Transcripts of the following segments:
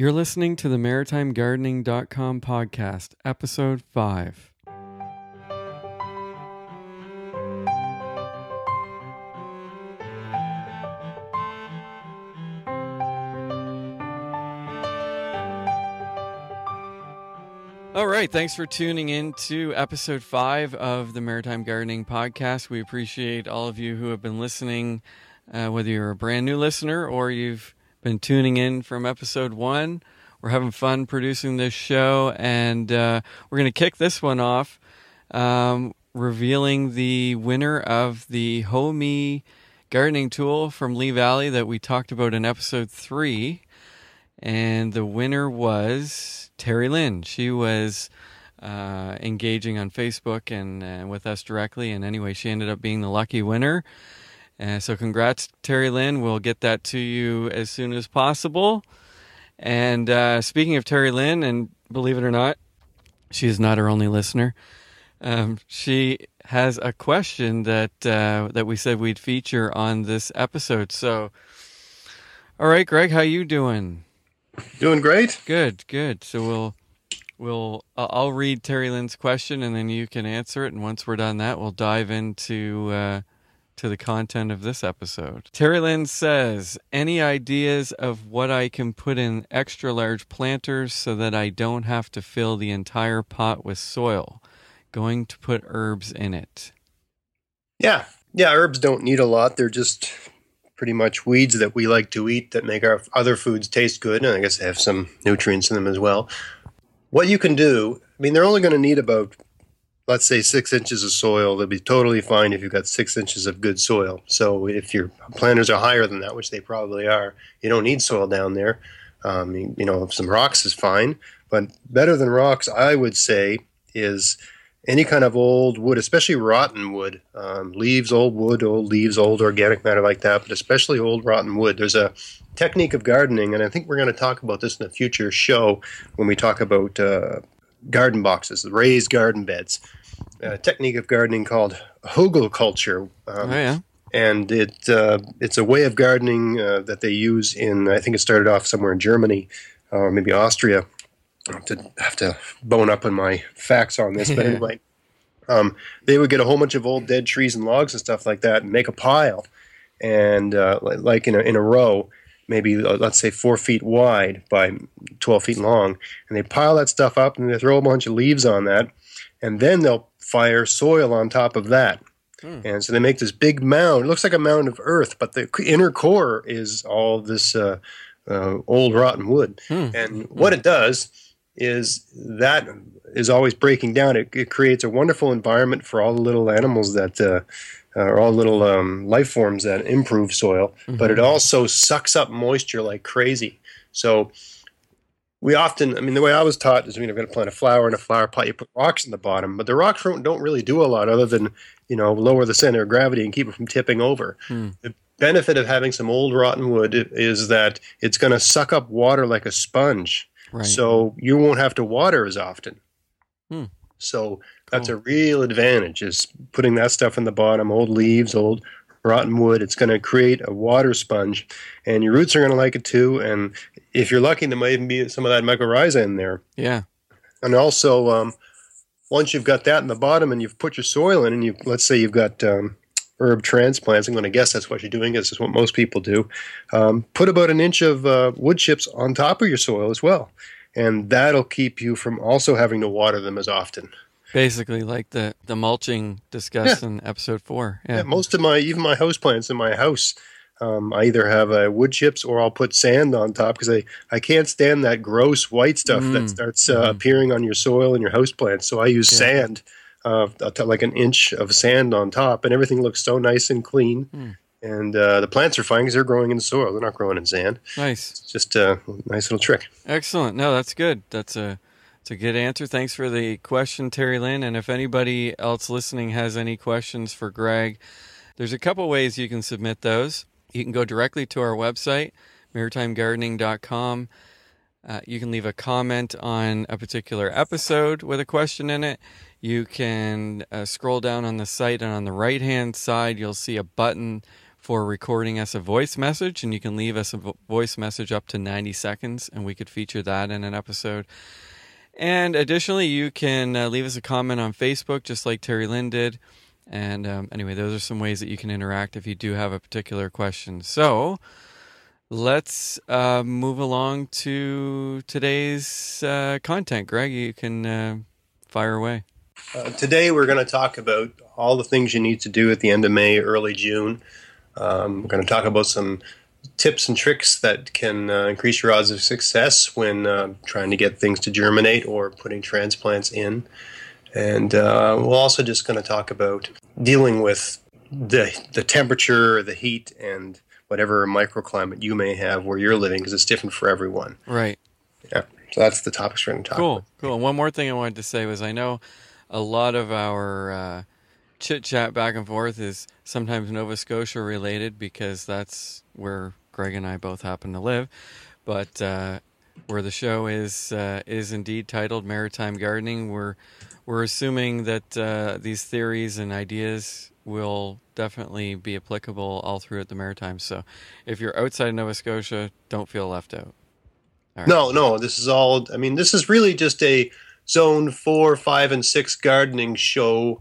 You're listening to the maritimegardening.com podcast, episode 5. All right, thanks for tuning in to episode 5 of the Maritime Gardening podcast. We appreciate all of you who have been listening, uh, whether you're a brand new listener or you've been tuning in from episode one. We're having fun producing this show, and uh, we're going to kick this one off um, revealing the winner of the Ho-Mi gardening tool from Lee Valley that we talked about in episode three. And the winner was Terry Lynn. She was uh, engaging on Facebook and uh, with us directly. And anyway, she ended up being the lucky winner. Uh, so congrats, Terry Lynn. We'll get that to you as soon as possible. And uh, speaking of Terry Lynn, and believe it or not, she is not our only listener. Um, she has a question that uh, that we said we'd feature on this episode. So, all right, Greg, how you doing? Doing great. Good, good. So we'll we'll I'll read Terry Lynn's question, and then you can answer it. And once we're done that, we'll dive into uh, to the content of this episode. Terry Lynn says, Any ideas of what I can put in extra large planters so that I don't have to fill the entire pot with soil? Going to put herbs in it. Yeah. Yeah, herbs don't need a lot. They're just pretty much weeds that we like to eat that make our other foods taste good. And I guess they have some nutrients in them as well. What you can do, I mean, they're only going to need about let's say six inches of soil, they'll be totally fine if you've got six inches of good soil. So if your planters are higher than that, which they probably are, you don't need soil down there. Um, you, you know, some rocks is fine, but better than rocks, I would say, is any kind of old wood, especially rotten wood, um, leaves, old wood, old leaves, old organic matter like that, but especially old rotten wood. There's a technique of gardening, and I think we're going to talk about this in a future show when we talk about uh, garden boxes, raised garden beds a technique of gardening called hugelkultur. Um, oh, yeah. And it uh, it's a way of gardening uh, that they use in I think it started off somewhere in Germany or maybe Austria. I have to have to bone up on my facts on this, but anyway, um, they would get a whole bunch of old dead trees and logs and stuff like that, and make a pile, and uh, like in a in a row, maybe uh, let's say four feet wide by twelve feet long, and they pile that stuff up and they throw a bunch of leaves on that, and then they'll fire soil on top of that. Hmm. And so they make this big mound. It looks like a mound of earth, but the inner core is all this uh, uh, old rotten wood. Hmm. And what it does is that is always breaking down. It, it, creates a wonderful environment for all the little animals that, uh, or all little um, life forms that improve soil, mm-hmm. but it also sucks up moisture like crazy. So we often, I mean, the way I was taught is, you know, going to plant a flower in a flower pot, you put rocks in the bottom, but the rocks don't, don't really do a lot other than, you know, lower the center of gravity and keep it from tipping over. Hmm. The benefit of having some old rotten wood is that it's going to suck up water like a sponge. Right. So you won't have to water as often. Hmm. So cool. that's a real advantage is putting that stuff in the bottom, old leaves, old rotten wood. It's going to create a water sponge, and your roots are going to like it too. And if you're lucky, there might even be some of that mycorrhiza in there. Yeah. And also, um, once you've got that in the bottom and you've put your soil in, and you let's say you've got um, herb transplants, I'm going to guess that's what you're doing. This is what most people do. Um, put about an inch of uh, wood chips on top of your soil as well, and that'll keep you from also having to water them as often. Basically, like the the mulching discussed yeah. in episode four. Yeah. yeah. most of my even my house plants in my house, um, I either have uh, wood chips or I'll put sand on top because I, I can't stand that gross white stuff mm. that starts uh, mm. appearing on your soil and your house plants. So I use yeah. sand, uh, like an inch of sand on top, and everything looks so nice and clean. Mm. And uh, the plants are fine because they're growing in the soil; they're not growing in sand. Nice, it's just a nice little trick. Excellent. No, that's good. That's a it's a good answer. Thanks for the question, Terry Lynn. And if anybody else listening has any questions for Greg, there's a couple ways you can submit those. You can go directly to our website, maritimegardening.com. Uh, you can leave a comment on a particular episode with a question in it. You can uh, scroll down on the site, and on the right hand side, you'll see a button for recording us a voice message, and you can leave us a vo- voice message up to 90 seconds, and we could feature that in an episode. And additionally, you can uh, leave us a comment on Facebook, just like Terry Lynn did. And um, anyway, those are some ways that you can interact if you do have a particular question. So let's uh, move along to today's uh, content. Greg, you can uh, fire away. Uh, today, we're going to talk about all the things you need to do at the end of May, early June. Um, we're going to talk about some tips and tricks that can uh, increase your odds of success when uh, trying to get things to germinate or putting transplants in. And uh, we're also just going to talk about dealing with the the temperature, the heat, and whatever microclimate you may have where you're living, because it's different for everyone. Right. Yeah. So that's the topics we're going to talk Cool. about. Cool. And one more thing I wanted to say was I know a lot of our uh, chit chat back and forth is sometimes Nova Scotia related because that's where Greg and I both happen to live. But uh, where the show is uh, is indeed titled Maritime Gardening, we're we're assuming that uh, these theories and ideas will definitely be applicable all throughout the Maritimes. So if you're outside Nova Scotia, don't feel left out. Right. No, no, this is all. I mean, this is really just a zone four, five, and six gardening show.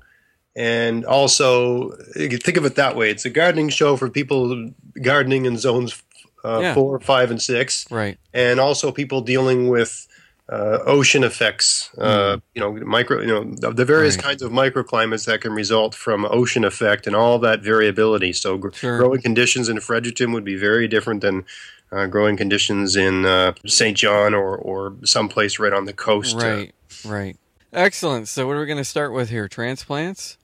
And also, you can think of it that way. It's a gardening show for people gardening in zones uh, Yeah. four, five, and six, Right. and also people dealing with uh, ocean effects. Uh, you know, micro. You know, the, the various Right. kinds of microclimates that can result from ocean effect and all that variability. So, gr- Sure. growing conditions in Fredericton would be very different than uh, growing conditions in uh, St. John or, or someplace right on the coast. uh, Right, right. Excellent. So, what are we going to start with here? Transplants?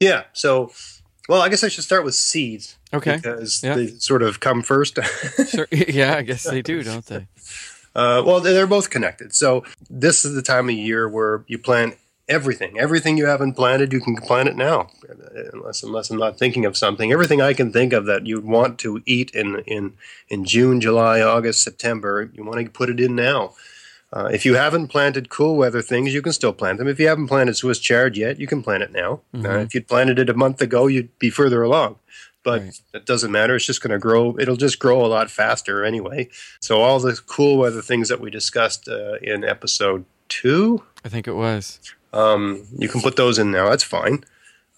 yeah. So, well, I guess I should start with seeds. Okay. Because Yeah. they sort of come first. Sure. yeah, I guess they do, don't they? Uh, well, they're both connected. So this is the time of year where you plant everything. Everything you haven't planted, you can plant it now, unless unless I'm not thinking of something. Everything I can think of that you'd want to eat in in in June, July, August, September, you want to put it in now. Uh, if you haven't planted cool weather things, you can still plant them. If you haven't planted Swiss chard yet, you can plant it now. Uh, Mhm. if you'd planted it a month ago, you'd be further along. But Right. it doesn't matter. It's just going to grow. It'll just grow a lot faster anyway. So all the cool weather things that we discussed uh, in episode two, I think it was. um, you can put those in now. That's fine.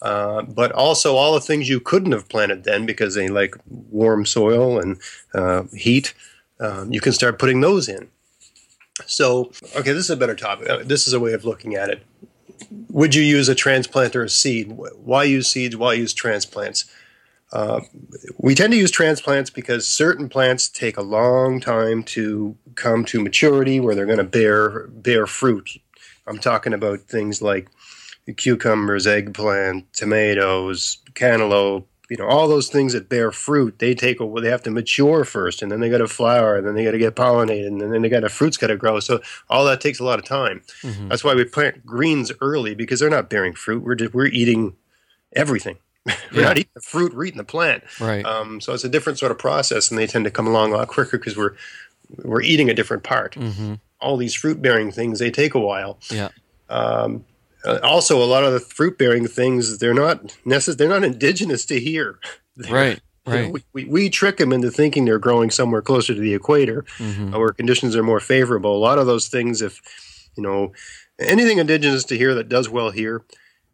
Uh, but also all the things you couldn't have planted then because they like warm soil and uh, heat, um, you can start putting those in. So, okay, this is a better topic. Uh, This is a way of looking at it. Would you use a transplant or a seed? Why use seeds? Why use transplants? Uh, we tend to use transplants because certain plants take a long time to come to maturity where they're going to bear bear fruit. I'm talking about things like cucumbers, eggplant, tomatoes, cantaloupe, you know, all those things that bear fruit, they take a, they have to mature first, and then they got to flower, and then they got to get pollinated, and then they got to fruits got to grow. So all that takes a lot of time. Mhm. That's why we plant greens early because they're not bearing fruit. We're just, we're eating everything. We're Yeah. not eating the fruit. We're eating the plant. Right. Um, so it's a different sort of process, and they tend to come along a lot quicker because we're we're eating a different part. hmm All these fruit bearing things they take a while. Yeah. Um, uh, also, a lot of the fruit bearing things they're not necess- They're not indigenous to here. They're- Right. Right. we, we, we trick them into thinking they're growing somewhere closer to the equator hmm uh, where conditions are more favorable. A lot of those things, if you know anything indigenous to here that does well here,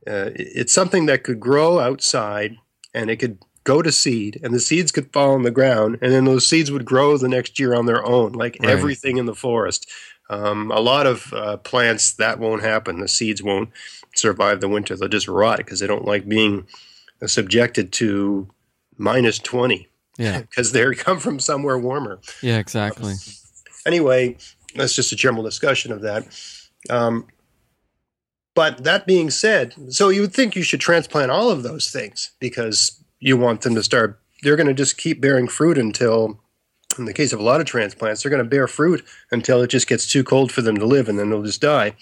uh, it's something that could grow outside and it could go to seed, and the seeds could fall on the ground, and then those seeds would grow the next year on their own, like Right. everything in the forest. Um, a lot of uh, plants that won't happen. The seeds won't survive the winter; they'll just rot because they don't like being uh, subjected to minus twenty Yeah. because they come from somewhere warmer Yeah. Exactly. anyway, that's just a general discussion of that. Um, but that being said, so you would think you should transplant all of those things because you want them to start. They're going to just keep bearing fruit until, in the case of a lot of transplants, they're going to bear fruit until it just gets too cold for them to live and then they'll just die.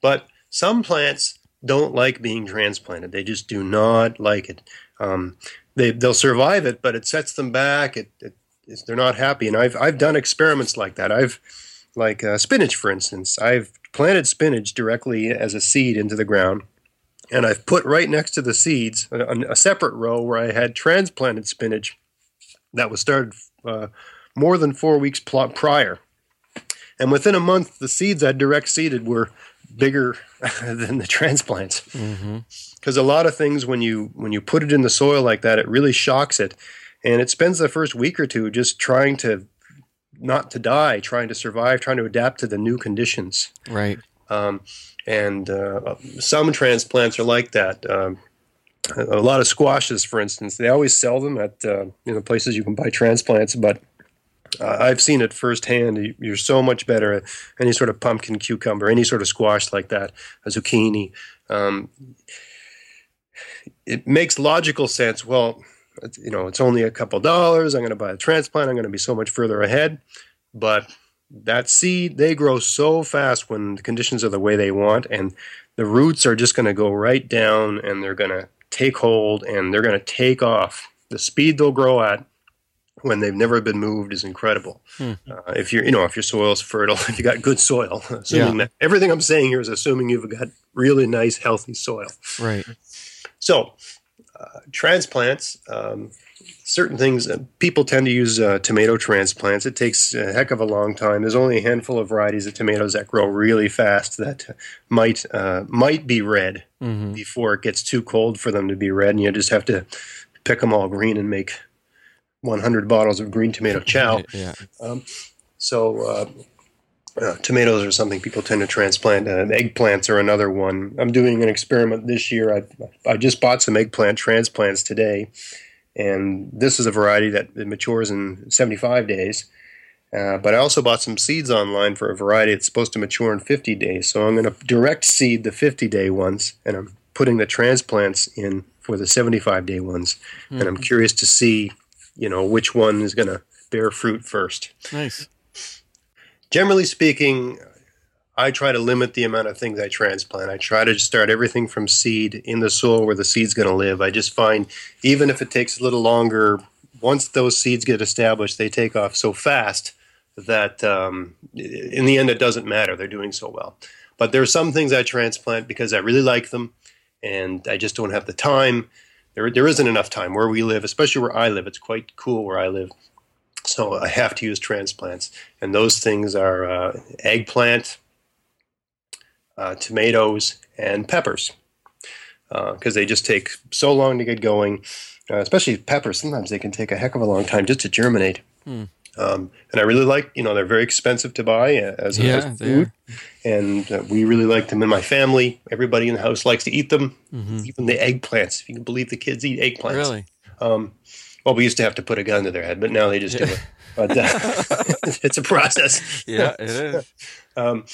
But some plants don't like being transplanted. They just do not like it. Um, they they'll survive it, but it sets them back. It, it they're not happy. And I've I've done experiments like that. I've like uh, spinach, for instance. I've planted spinach directly as a seed into the ground, and I've put right next to the seeds a, a separate row where I had transplanted spinach that was started uh, more than four weeks pl- prior. And within a month, the seeds I direct seeded were bigger than the transplants. Because a lot of things, when you when you put it in the soil like that, it really shocks it, and it spends the first week or two just trying to not to die, trying to survive, trying to adapt to the new conditions. Right. Um, and uh, some transplants are like that. Um, a lot of squashes, for instance, they always sell them at uh, you know places you can buy transplants, but uh, I've seen it firsthand. You- You're so much better at any sort of pumpkin, cucumber, any sort of squash like that, a zucchini. Um, it makes logical sense. Well, you know, it's only a couple dollars. I'm going to buy a transplant. I'm going to be so much further ahead. But that seed, they grow so fast when the conditions are the way they want, and the roots are just going to go right down, and they're going to take hold, and they're going to take off. The speed they'll grow at when they've never been moved is incredible. Uh, if you're, you know, if your soil's fertile, if you got good soil, assuming Yeah. that everything I'm saying here is assuming you've got really nice, healthy soil. Right. So, uh, transplants, um, certain things, uh, people tend to use uh, tomato transplants. It takes a heck of a long time. There's only a handful of varieties of tomatoes that grow really fast that might uh, might be red hmm before it gets too cold for them to be red, and you just have to pick them all green and make 100 bottles of green tomato chow. Yeah. So uh, tomatoes are something people tend to transplant. Uh, eggplants are another one. I'm doing an experiment this year. I I just bought some eggplant transplants today, and this is a variety that matures in 75 days. Uh, but I also bought some seeds online for a variety that's supposed to mature in 50 days. So I'm going to direct seed the 50 day ones, and I'm putting the transplants in for the 75 day ones. And I'm curious to see, you know, which one is going to bear fruit first Nice. Generally speaking, I try to limit the amount of things I transplant. I try to start everything from seed in the soil where the seed's going to live. I just find, even if it takes a little longer, once those seeds get established, they take off so fast that um, in the end it doesn't matter. They're doing so well. But there are some things I transplant because I really like them and I just don't have the time. There, there isn't enough time where we live, especially where I live. It's quite cool where I live. So I have to use transplants. And those things are uh, eggplant, uh, tomatoes, and peppers. Because they just take so long to get going, uh, especially peppers. Sometimes they can take a heck of a long time just to germinate. Hmm. Um, and I really like, you know, they're very expensive to buy uh, as, Yeah, as food. And uh, we really like them in my family. Everybody in the house likes to eat them. Mhm. Even the eggplants. If you can believe the kids eat eggplants. Really? Um, well, we used to have to put a gun to their head, but now they just do it. But uh, it's a process. Yeah, it is. Um,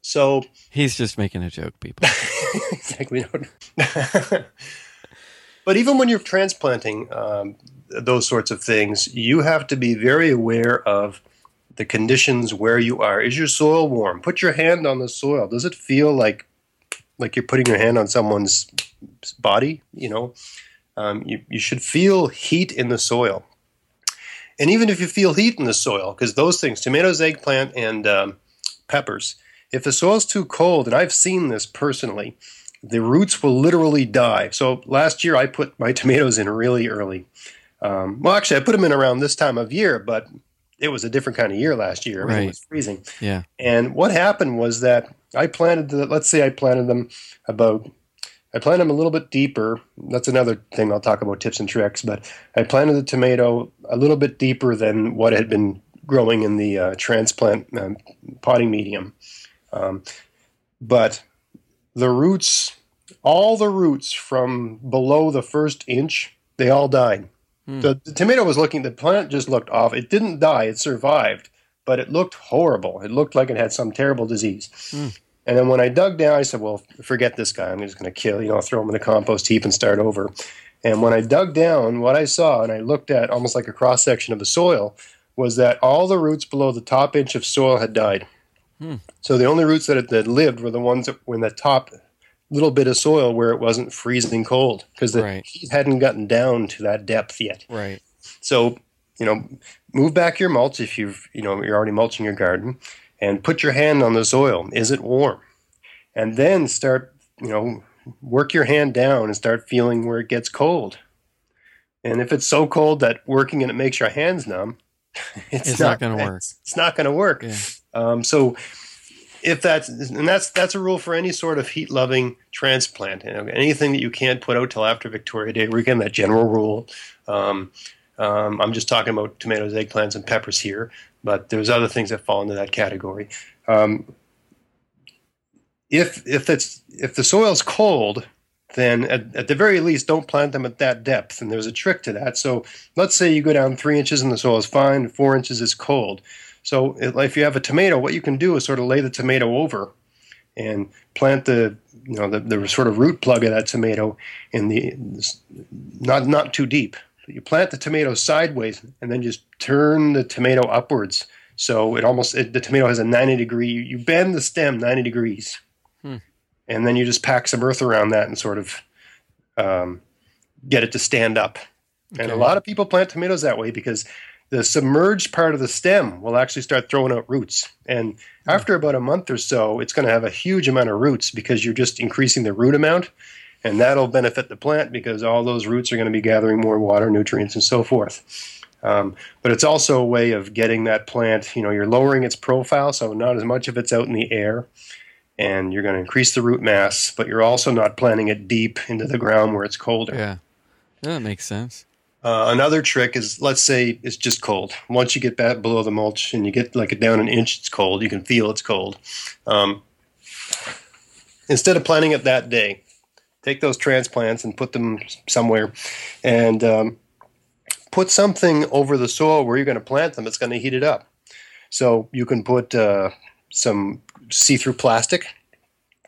so He's just making a joke, people. exactly. but even when you're transplanting um, those sorts of things, you have to be very aware of the conditions where you are. Is your soil warm? Put your hand on the soil. Does it feel like like you're putting your hand on someone's body? You know, um, you you should feel heat in the soil. And even if you feel heat in the soil, because those things, tomatoes, eggplant, and um, peppers, if the soil's too cold, and I've seen this personally, the roots will literally die. So last year I put my tomatoes in really early. Um, well, actually, I put them in around this time of year, but it was a different kind of year last year. Everything Right. was freezing. Yeah. And what happened was that I planted the, let's say I planted them about, I planted them a little bit deeper. That's another thing I'll talk about tips and tricks, but I planted the tomato a little bit deeper than what had been growing in the uh, transplant um, potting medium. Um, but the roots, all the roots from below the first inch, they all died. Hmm. The, the tomato was looking, the plant just looked off. It didn't die, it survived, but it looked horrible. It looked like it had some terrible disease. Hmm. And then when I dug down, I said, well, forget this guy. I'm just going to kill, you know, throw him in the compost heap and start over. And when I dug down, what I saw, and I looked at almost like a cross section of the soil, was that all the roots below the top inch of soil had died. Hmm. So the only roots that, that lived were the ones that were in the top little bit of soil where it wasn't freezing cold because the Right. heat hadn't gotten down to that depth yet. Right. So, you know, move back your mulch if you've, you know, you're already mulching your garden and put your hand on the soil. Is it warm? And then start, you know, work your hand down and start feeling where it gets cold. And if it's so cold that working and it makes your hands numb, it's, it's not, not going to work. It's, it's, not going to work. Yeah. Um, so if that's and that's that's a rule for any sort of heat loving transplant. You know, anything that you can't put out till after Victoria Day, we're again that general rule. Um, um, I'm just talking about tomatoes, eggplants, and peppers here, but there's other things that fall into that category. Um, if if it's if the soil's cold, then at, at, the very least, don't plant them at that depth. And there's a trick to that. So let's say you go down three inches and the soil is fine, four inches is cold. So if you have a tomato, what you can do is sort of lay the tomato over and plant the you know the, the sort of root plug of that tomato in the not not too deep. You plant the tomato sideways and then just turn the tomato upwards. So it almost it, the tomato has a 90 degree. You bend the stem 90 degrees and then you just pack some earth around that and sort of um, get it to stand up. Okay. And a lot of people plant tomatoes that way because the submerged part of the stem will actually start throwing out roots. And mm. after about a month or so, it's going to have a huge amount of roots because you're just increasing the root amount. And that'll benefit the plant because all those roots are going to be gathering more water, nutrients, and so forth. Um, but it's also a way of getting that plant, you know, you're lowering its profile, so not as much of it's out in the air and you're going to increase the root mass, but you're also not planting it deep into the ground where it's colder. Yeah, yeah that makes sense. Uh, another trick is, let's say it's just cold. Once you get back below the mulch and you get like down an inch, it's cold. You can feel it's cold. Um, instead of planting it that day, take those transplants and put them somewhere, and um, put something over the soil where you're going to plant them. It's going to heat it up. So you can put uh, some see-through plastic.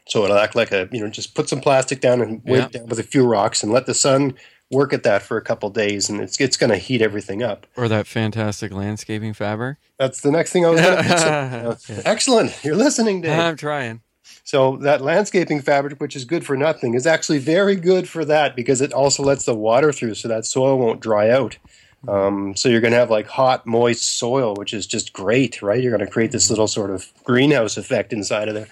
So it'll act like a you know just put some plastic down and yeah. down with a few rocks and let the sun work at that for a couple days and it's it's going to heat everything up. Or that fantastic landscaping fabric. That's the next thing I was going to mention. Excellent, you're listening, Dave. I'm trying. So that landscaping fabric, which is good for nothing, is actually very good for that because it also lets the water through, so that soil won't dry out. Um, so you're going to have like hot, moist soil, which is just great, right? You're going to create this little sort of greenhouse effect inside of there.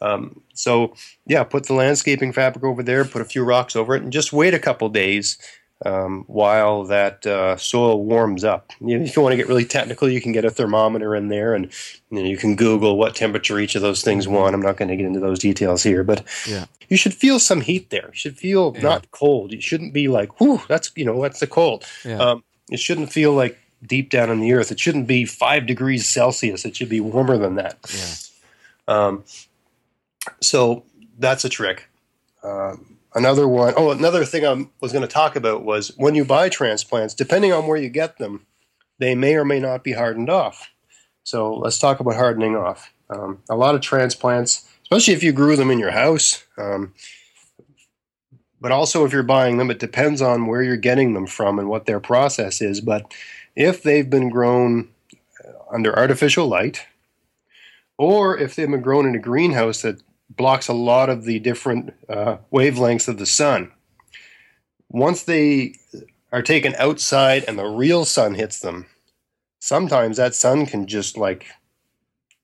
Um, so yeah, put the landscaping fabric over there, put a few rocks over it, and just wait a couple days um, while that uh, soil warms up. If you want to get really technical, you can get a thermometer in there, and you, know, you can Google what temperature each of those things want. I'm not going to get into those details here, but yeah. you should feel some heat there. You should feel yeah. not cold. You shouldn't be like, "Whew, that's you know that's the cold." Yeah. Um, it shouldn't feel like deep down in the earth. It shouldn't be five degrees Celsius. It should be warmer than that. Yeah. Um, so that's a trick. Um, another one, oh, another thing I was going to talk about was when you buy transplants, depending on where you get them, they may or may not be hardened off. So let's talk about hardening off. Um, a lot of transplants, especially if you grew them in your house, um, but also if you're buying them, it depends on where you're getting them from and what their process is. But if they've been grown under artificial light, or if they've been grown in a greenhouse that blocks a lot of the different uh, wavelengths of the sun, once they are taken outside and the real sun hits them, sometimes that sun can just like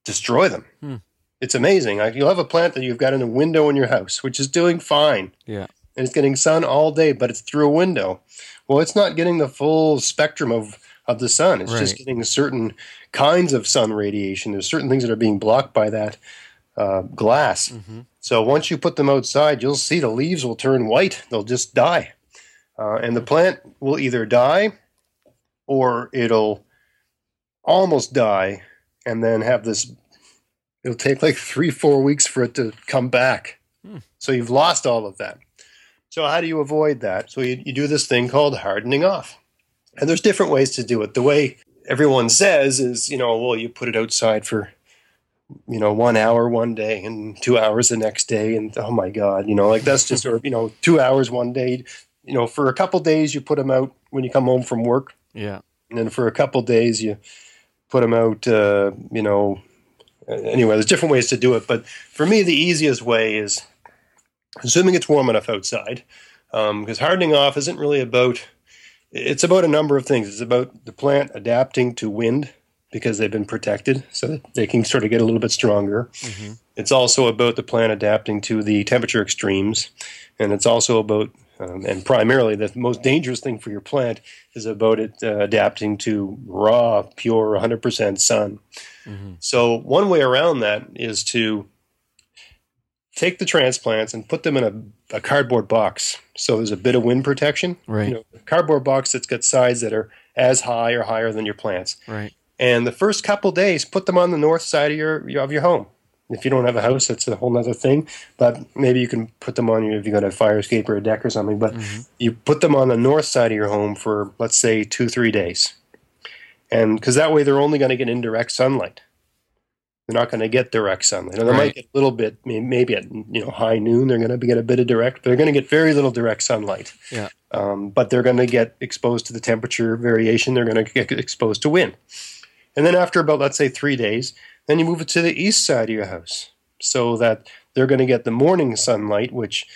destroy them. Hmm. It's amazing. Like you'll have a plant that you've got in a window in your house, which is doing fine. Yeah and it's getting sun all day, but it's through a window. Well, it's not getting the full spectrum of, of the sun. It's right. just getting certain kinds of sun radiation. There's certain things that are being blocked by that uh, glass. Mm-hmm. So once you put them outside, you'll see the leaves will turn white. They'll just die. Uh, and the plant will either die or it'll almost die and then have this. It'll take like three, four weeks for it to come back. Hmm. So you've lost all of that. So how do you avoid that? So you, you do this thing called hardening off. And there's different ways to do it. The way everyone says is, you know, well, you put it outside for, you know, one hour one day and two hours the next day. And oh my God, you know, like that's just, or, you know, two hours one day. You know, for a couple days, you put them out when you come home from work. Yeah. And then for a couple days, you put them out, uh, you know, anyway, there's different ways to do it. But for me, the easiest way is assuming it's warm enough outside, because um, hardening off isn't really about. It's about a number of things. It's about the plant adapting to wind because they've been protected so that they can sort of get a little bit stronger. Mm-hmm. It's also about the plant adapting to the temperature extremes, and it's also about um, and primarily the most dangerous thing for your plant is about it uh, adapting to raw, pure, 100% sun. Mm-hmm. So one way around that is to take the transplants and put them in a, a, cardboard box. So there's a bit of wind protection. Right. You know, cardboard box that's got sides that are as high or higher than your plants. Right. And the first couple days, put them on the north side of your of your home. If you don't have a house, that's a whole other thing. But maybe you can put them on your if you got a fire escape or a deck or something. But mm-hmm. you put them on the north side of your home for let's say two three days, and because that way they're only going to get indirect sunlight. They're not going to get direct sunlight. Now, they right. might get a little bit, maybe at you know high noon, they're going to get a bit of direct. They're going to get very little direct sunlight. Yeah. Um, but they're going to get exposed to the temperature variation. They're going to get exposed to wind. And then after about let's say three days, then you move it to the east side of your house so that they're going to get the morning sunlight, which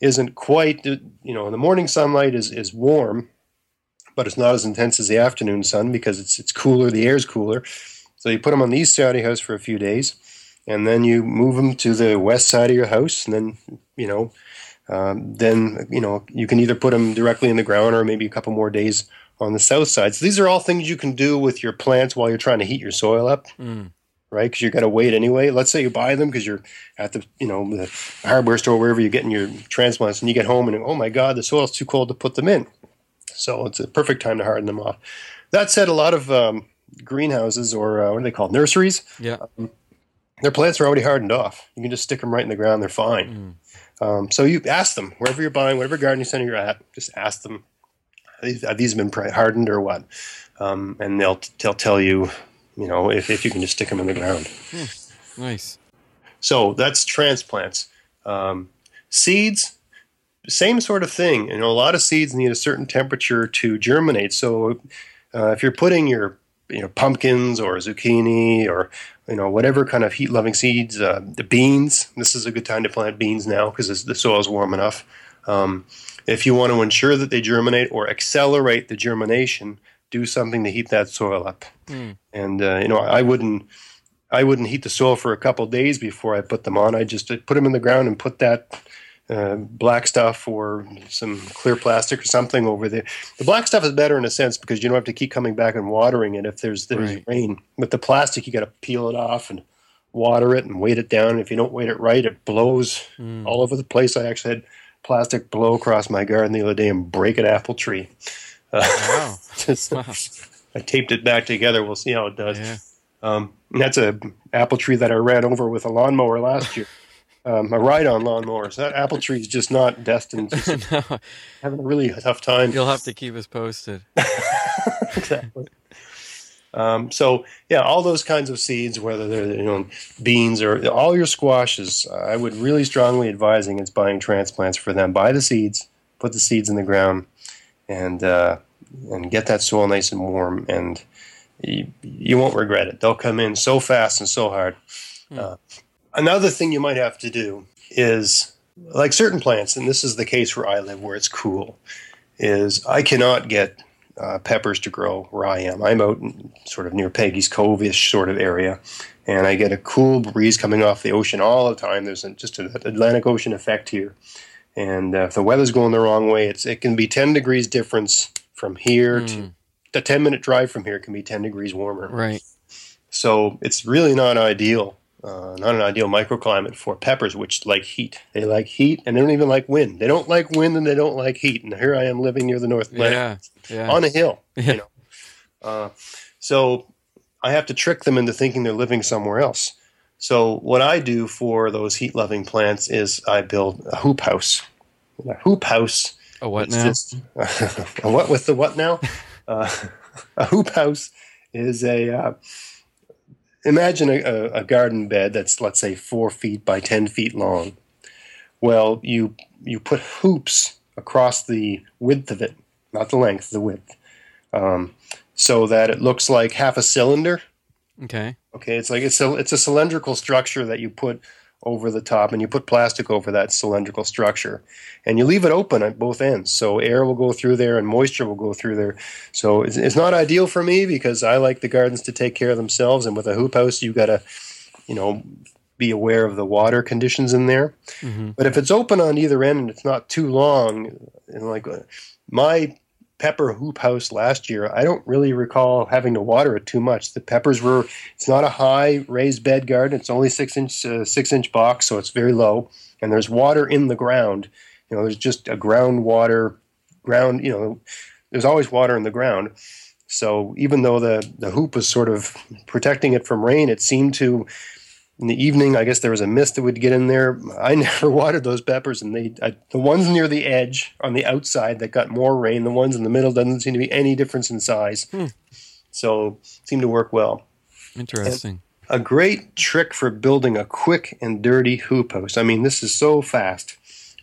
isn't quite, you know, the morning sunlight is, is warm, but it's not as intense as the afternoon sun because it's, it's cooler, the air's cooler. So you put them on the east side of your house for a few days, and then you move them to the west side of your house, and then, you know, um, then, you know, you can either put them directly in the ground or maybe a couple more days on the south side. So these are all things you can do with your plants while you're trying to heat your soil up. Mm right? Because you're going to wait anyway. Let's say you buy them because you're at the you know the hardware store wherever you're getting your transplants, and you get home and oh my god, the soil's too cold to put them in. So it's a perfect time to harden them off. That said, a lot of um, greenhouses or uh, what are they called nurseries? Yeah. Um, their plants are already hardened off. You can just stick them right in the ground; they're fine. Mm. Um, so you ask them wherever you're buying, whatever gardening center you're at, just ask them: Have these been hardened or what? Um, and they'll they'll tell you you know, if, if you can just stick them in the ground. Hmm. Nice. So that's transplants. Um, seeds, same sort of thing. You know, a lot of seeds need a certain temperature to germinate. So uh, if you're putting your you know pumpkins or zucchini or you know whatever kind of heat loving seeds, uh, the beans. This is a good time to plant beans now because the soil is warm enough. Um, if you want to ensure that they germinate or accelerate the germination, do something to heat that soil up. Mm. And uh, you know, I wouldn't I wouldn't heat the soil for a couple days before I put them on. I just put them in the ground and put that uh, black stuff or some clear plastic or something over there. The black stuff is better in a sense because you don't have to keep coming back and watering it if there's there's right. rain. With the plastic, you got to peel it off and water it and weight it down. If you don't weight it right, it blows mm. all over the place. I actually had plastic blow across my garden the other day and break an apple tree. Uh, wow. just, wow. I taped it back together. We'll see how it does. Yeah. Um, that's a apple tree that I ran over with a lawnmower last year. Um, a ride-on lawnmower. So that apple tree is just not destined. To no. Having a really tough time. You'll have to keep us posted. exactly. Um, so yeah, all those kinds of seeds, whether they're you know beans or all your squashes, I would really strongly advise against buying transplants for them. Buy the seeds, put the seeds in the ground, and uh, and get that soil nice and warm, and you, you won't regret it. They'll come in so fast and so hard. Hmm. Uh, another thing you might have to do is like certain plants, and this is the case where I live, where it's cool, is I cannot get uh, peppers to grow where I am. I'm out in, sort of near Peggy's Cove-ish sort of area, and I get a cool breeze coming off the ocean all the time. There's a, just an Atlantic Ocean effect here, and uh, if the weather's going the wrong way, it's it can be 10 degrees difference from here mm. to the 10 minute drive from here can be 10 degrees warmer. Right. So it's really not ideal, uh, not an ideal microclimate for peppers, which like heat. They like heat and they don't even like wind. They don't like wind and they don't like heat. And here I am living near the North Atlantic yeah, yeah. on a hill. Yeah. You know. Uh, so I have to trick them into thinking they're living somewhere else. So what I do for those heat-loving plants is I build a hoop house. A hoop house. A what now? Just, a what with the what now? uh, a hoop house is a uh, imagine a, a, garden bed that's let's say four feet by ten feet long. Well, you you put hoops across the width of it, not the length, the width, um, so that it looks like half a cylinder Okay. Okay, it's like it's a it's a cylindrical structure that you put over the top and you put plastic over that cylindrical structure and you leave it open at both ends. So air will go through there and moisture will go through there. So it's, it's not ideal for me because i like the gardens to take care of themselves and with a hoop house you got to you know be aware of the water conditions in there. Hmm but if it's open on either end and it's not too long and like uh, my pepper hoop house last year i don't really recall having to water it too much. The peppers were it's not a high raised bed garden it's only six inch uh, six inch box so it's very low and there's water in the ground. You know there's just a groundwater ground you know there's always water in the ground. So even though the the hoop was sort of protecting it from rain it seemed to in the evening i guess there was a mist that would get in there i never watered those peppers and they I, the ones near the edge on the outside that got more rain the ones in the middle doesn't seem to be any difference in size Hmm. so seemed to work well Interesting. a great trick for building a quick and dirty hoop house. I mean, this is so fast.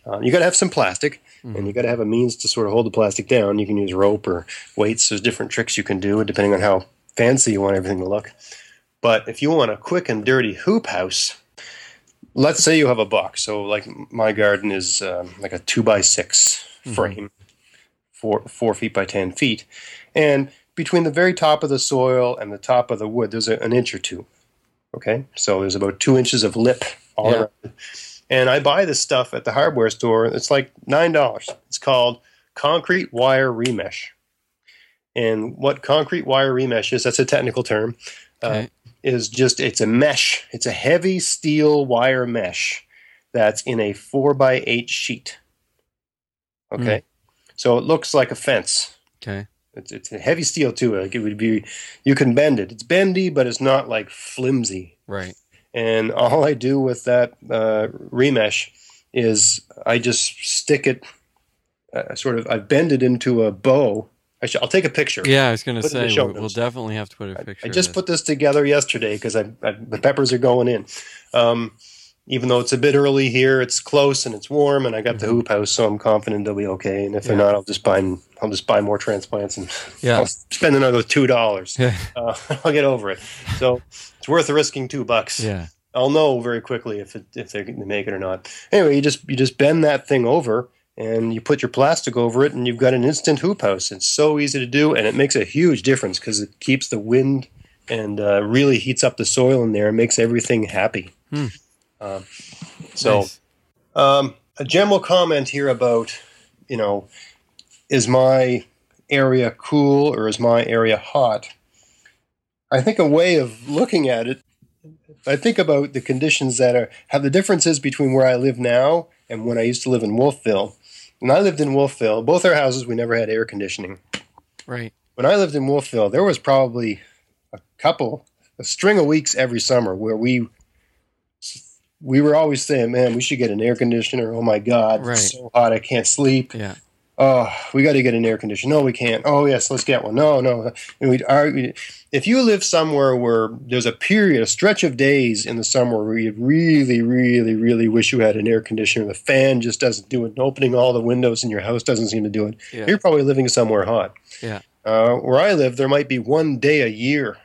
Uh, you got to have some plastic, and you got to have a means to sort of hold the plastic down. You can use rope or weights. There's different tricks you can do depending on how fancy you want everything to look. But if you want a quick and dirty hoop house, let's say you have a box. So, like my garden is um, like a two by 6 frame, four four feet by ten feet, and between the very top of the soil and the top of the wood, there's a, an inch or two. Okay, so there's about two inches of lip all Yeah. around. And I buy this stuff at the hardware store. It's like nine dollars. It's called concrete wire remesh. And what concrete wire remesh is, that's a technical term, uh, Okay. Is just it's a mesh. It's a heavy steel wire mesh that's in a four by eight sheet. Okay, so it looks like a fence. Okay. It's it's a heavy steel too. Like it would be, you can bend it. It's bendy, but it's not like flimsy. Right. And all I do with that uh, remesh is I just stick it, uh, sort of. I bend it into a bow. I sh- I'll take a picture. Yeah, I was going to Put it in say the show we- we'll definitely have to put a picture. I of just put this together yesterday because I, I, the peppers are going in. Um, even though it's a bit early here, it's close and it's warm, and I got the hoop house, so I'm confident they'll be okay. And if they're Mm-hmm. Not, I'll just buy I'll just buy more transplants and Yeah. I'll spend another two dollars. Yeah. Uh, I'll get over it. So it's worth risking two bucks. Yeah. I'll know very quickly if it, if they make it or not. Anyway, you just you just bend that thing over and you put your plastic over it, and you've got an instant hoop house. It's so easy to do, and it makes a huge difference because it keeps the wind and uh, really heats up the soil in there and makes everything happy. Hmm. Um, so. Nice. Um, a general comment here about, you know, is my area cool or is my area hot? I think a way of looking at it, I think about the conditions that are have the differences between where I live now and when I used to live in Wolfville. When I lived in Wolfville, both our houses we never had air conditioning. Right. When I lived in Wolfville, there was probably a couple, a string of weeks every summer where we we were always saying, "Man, we should get an air conditioner." Oh my God, Right. it's so hot, I can't sleep. Yeah. Oh, we got to get an air conditioner. No, we can't. Oh yes, let's get one. No, no. And we'd argue. If you live somewhere where there's a period, a stretch of days in the summer where you really, really, really wish you had an air conditioner, the fan just doesn't do it, and opening all the windows in your house doesn't seem to do it. Yeah. You're probably living somewhere hot. Yeah. Uh, where I live, there might be one day a year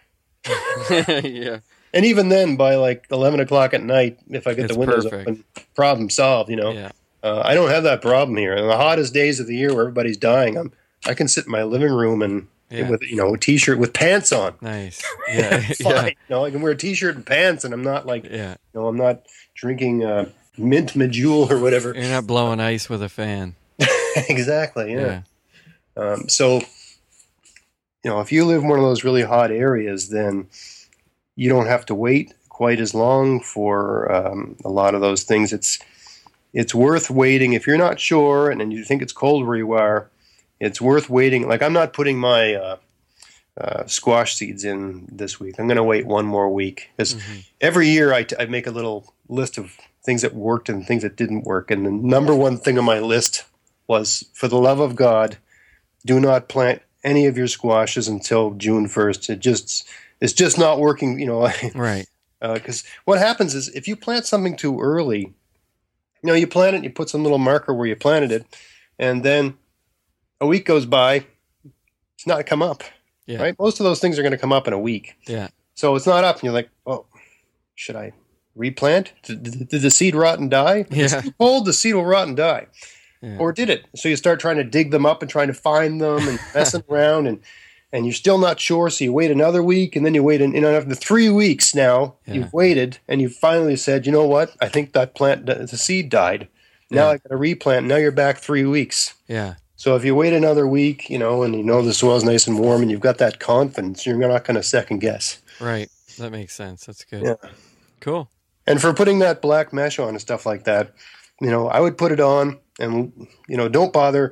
yeah. and even then, by like eleven o'clock at night, if I get It's the windows perfect. open, problem solved. You know, Yeah. Uh, I don't have that problem here. In the hottest days of the year where everybody's dying, I'm I can sit in my living room and Yeah. with you know a t-shirt with pants on. Nice. Yeah. Fine. yeah. You know, I can wear a t-shirt and pants, and I'm not like you Yeah. know I'm not drinking uh, mint julep or whatever. You're not blowing ice with a fan. exactly. Yeah. Yeah. Um, so, you know, if you live in one of those really hot areas, then you don't have to wait quite as long for um, a lot of those things. It's it's worth waiting if you're not sure and, and you think it's cold where you are. It's worth waiting. Like I'm not putting my uh, uh, squash seeds in this week. I'm going to wait one more week because Mhm. every year I, t- I make a little list of things that worked and things that didn't work. And the number one thing on my list was, for the love of God, do not plant any of your squashes until June 1st. It just it's just not working. You know, Right. because what happens is if you plant something too early, you know, you plant it, you put some little marker where you planted it, and then a week goes by, it's not come up. Yeah. Right? Most of those things are going to come up in a week. Yeah. So it's not up, and you're like, oh, should I replant? Did, did the seed rot and die? Yeah. It's too cold, the seed will rot and die. Yeah. Or did it? So you start trying to dig them up and trying to find them and messing around and and you're still not sure. So you wait another week and then you wait. And you know, after three weeks now, Yeah. you've waited and you finally said, you know what? I think that plant, the seed died. Now Yeah. I got to replant. Now you're back three weeks. Yeah. So if you wait another week, you know, and you know the soil's nice and warm and you've got that confidence, you're not going to second guess. Right. That makes sense. That's good. Yeah. Cool. And for putting that black mesh on and stuff like that, you know, I would put it on and, you know, don't bother.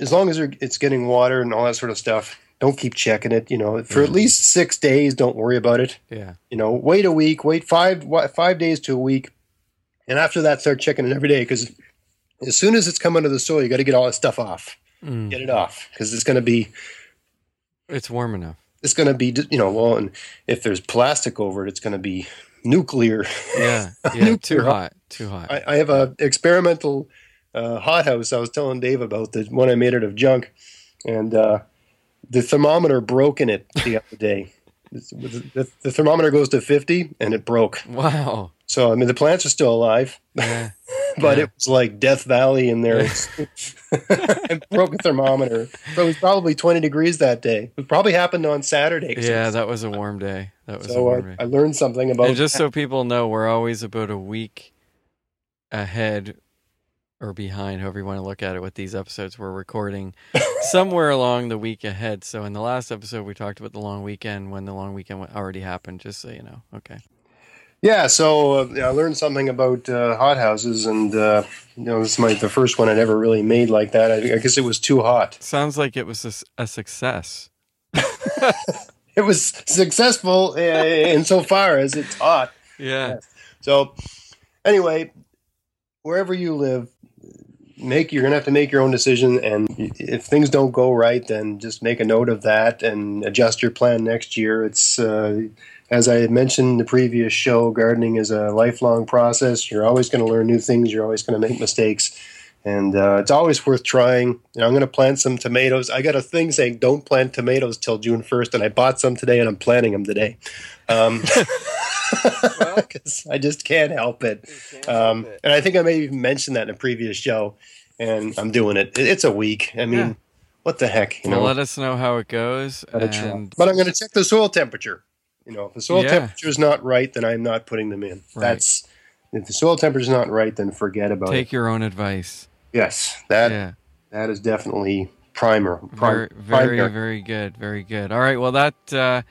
As long as it's getting water and all that sort of stuff, don't keep checking it. You know, for at least six days, don't worry about it. Yeah. You know, wait a week, wait five five days to a week. And after that, start checking it every day because as soon as it's come under the soil, you got to get all that stuff off. Mm. Get it off because it's going to be It's warm enough. it's going to be you know well and if there's plastic over it it's going to be nuclear Yeah. Yeah. Nuclear Too hot. hot. Too hot. I, I have a experimental uh, hothouse i was telling dave about the one i made out of junk and uh, the thermometer broke in it the other day the, the, the thermometer goes to 50 and it broke Wow. so i mean the plants are still alive Yeah. but Yeah. it was like death valley in there it broke a thermometer so it was probably 20 degrees that day it probably happened on Saturday. Yeah. That was a warm day. That was a warm I, day. I learned something about and just so people know, we're always about a week ahead or behind, however you want to look at it, with these episodes. We're recording somewhere along the week ahead. So in the last episode, we talked about the long weekend when the long weekend already happened, just so you know. Okay. Yeah, so uh, I learned something about uh, hothouses, and uh, you know, this is my the first one I never really made like that. I, I guess it was too hot. Sounds like it was a success. It was successful uh, insofar as it's hot. Yeah. So, anyway, wherever you live, make you're gonna have to make your own decision, and if things don't go right, then just make a note of that and adjust your plan next year. It's uh, as I mentioned in the previous show, gardening is a lifelong process. You're always going to learn new things. You're always going to make mistakes, and uh, it's always worth trying. I'm going to plant some tomatoes. I got a thing saying don't plant tomatoes till June 1st, and I bought some today, and I'm planting them today. Um, because I just can't help it. Um, and I think I may even mentioned that in a previous show, and I'm doing it. It- It's a week. I mean, Yeah. what the heck, you Well, know? let us know how it goes. And But I'm going to check the soil temperature. You know, if the soil Yeah. temperature is not right, then I'm not putting them in. Right. That's if the soil temperature is not right, then forget about take it. Take your own advice. Yes, that yeah. that is definitely primer. Very, Prim, very, primary. very good. Very good. All right. Well, that uh,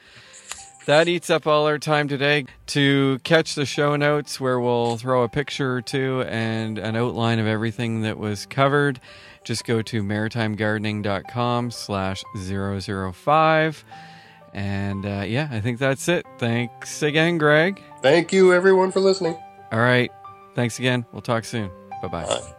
that eats up all our time today. To catch the show notes, where we'll throw a picture or two and an outline of everything that was covered, just go to maritimegardening.com slash 005. And uh, yeah, I think that's it. Thanks again, Greg. Thank you, everyone, for listening. All right. Thanks again. We'll talk soon. Bye bye. Bye.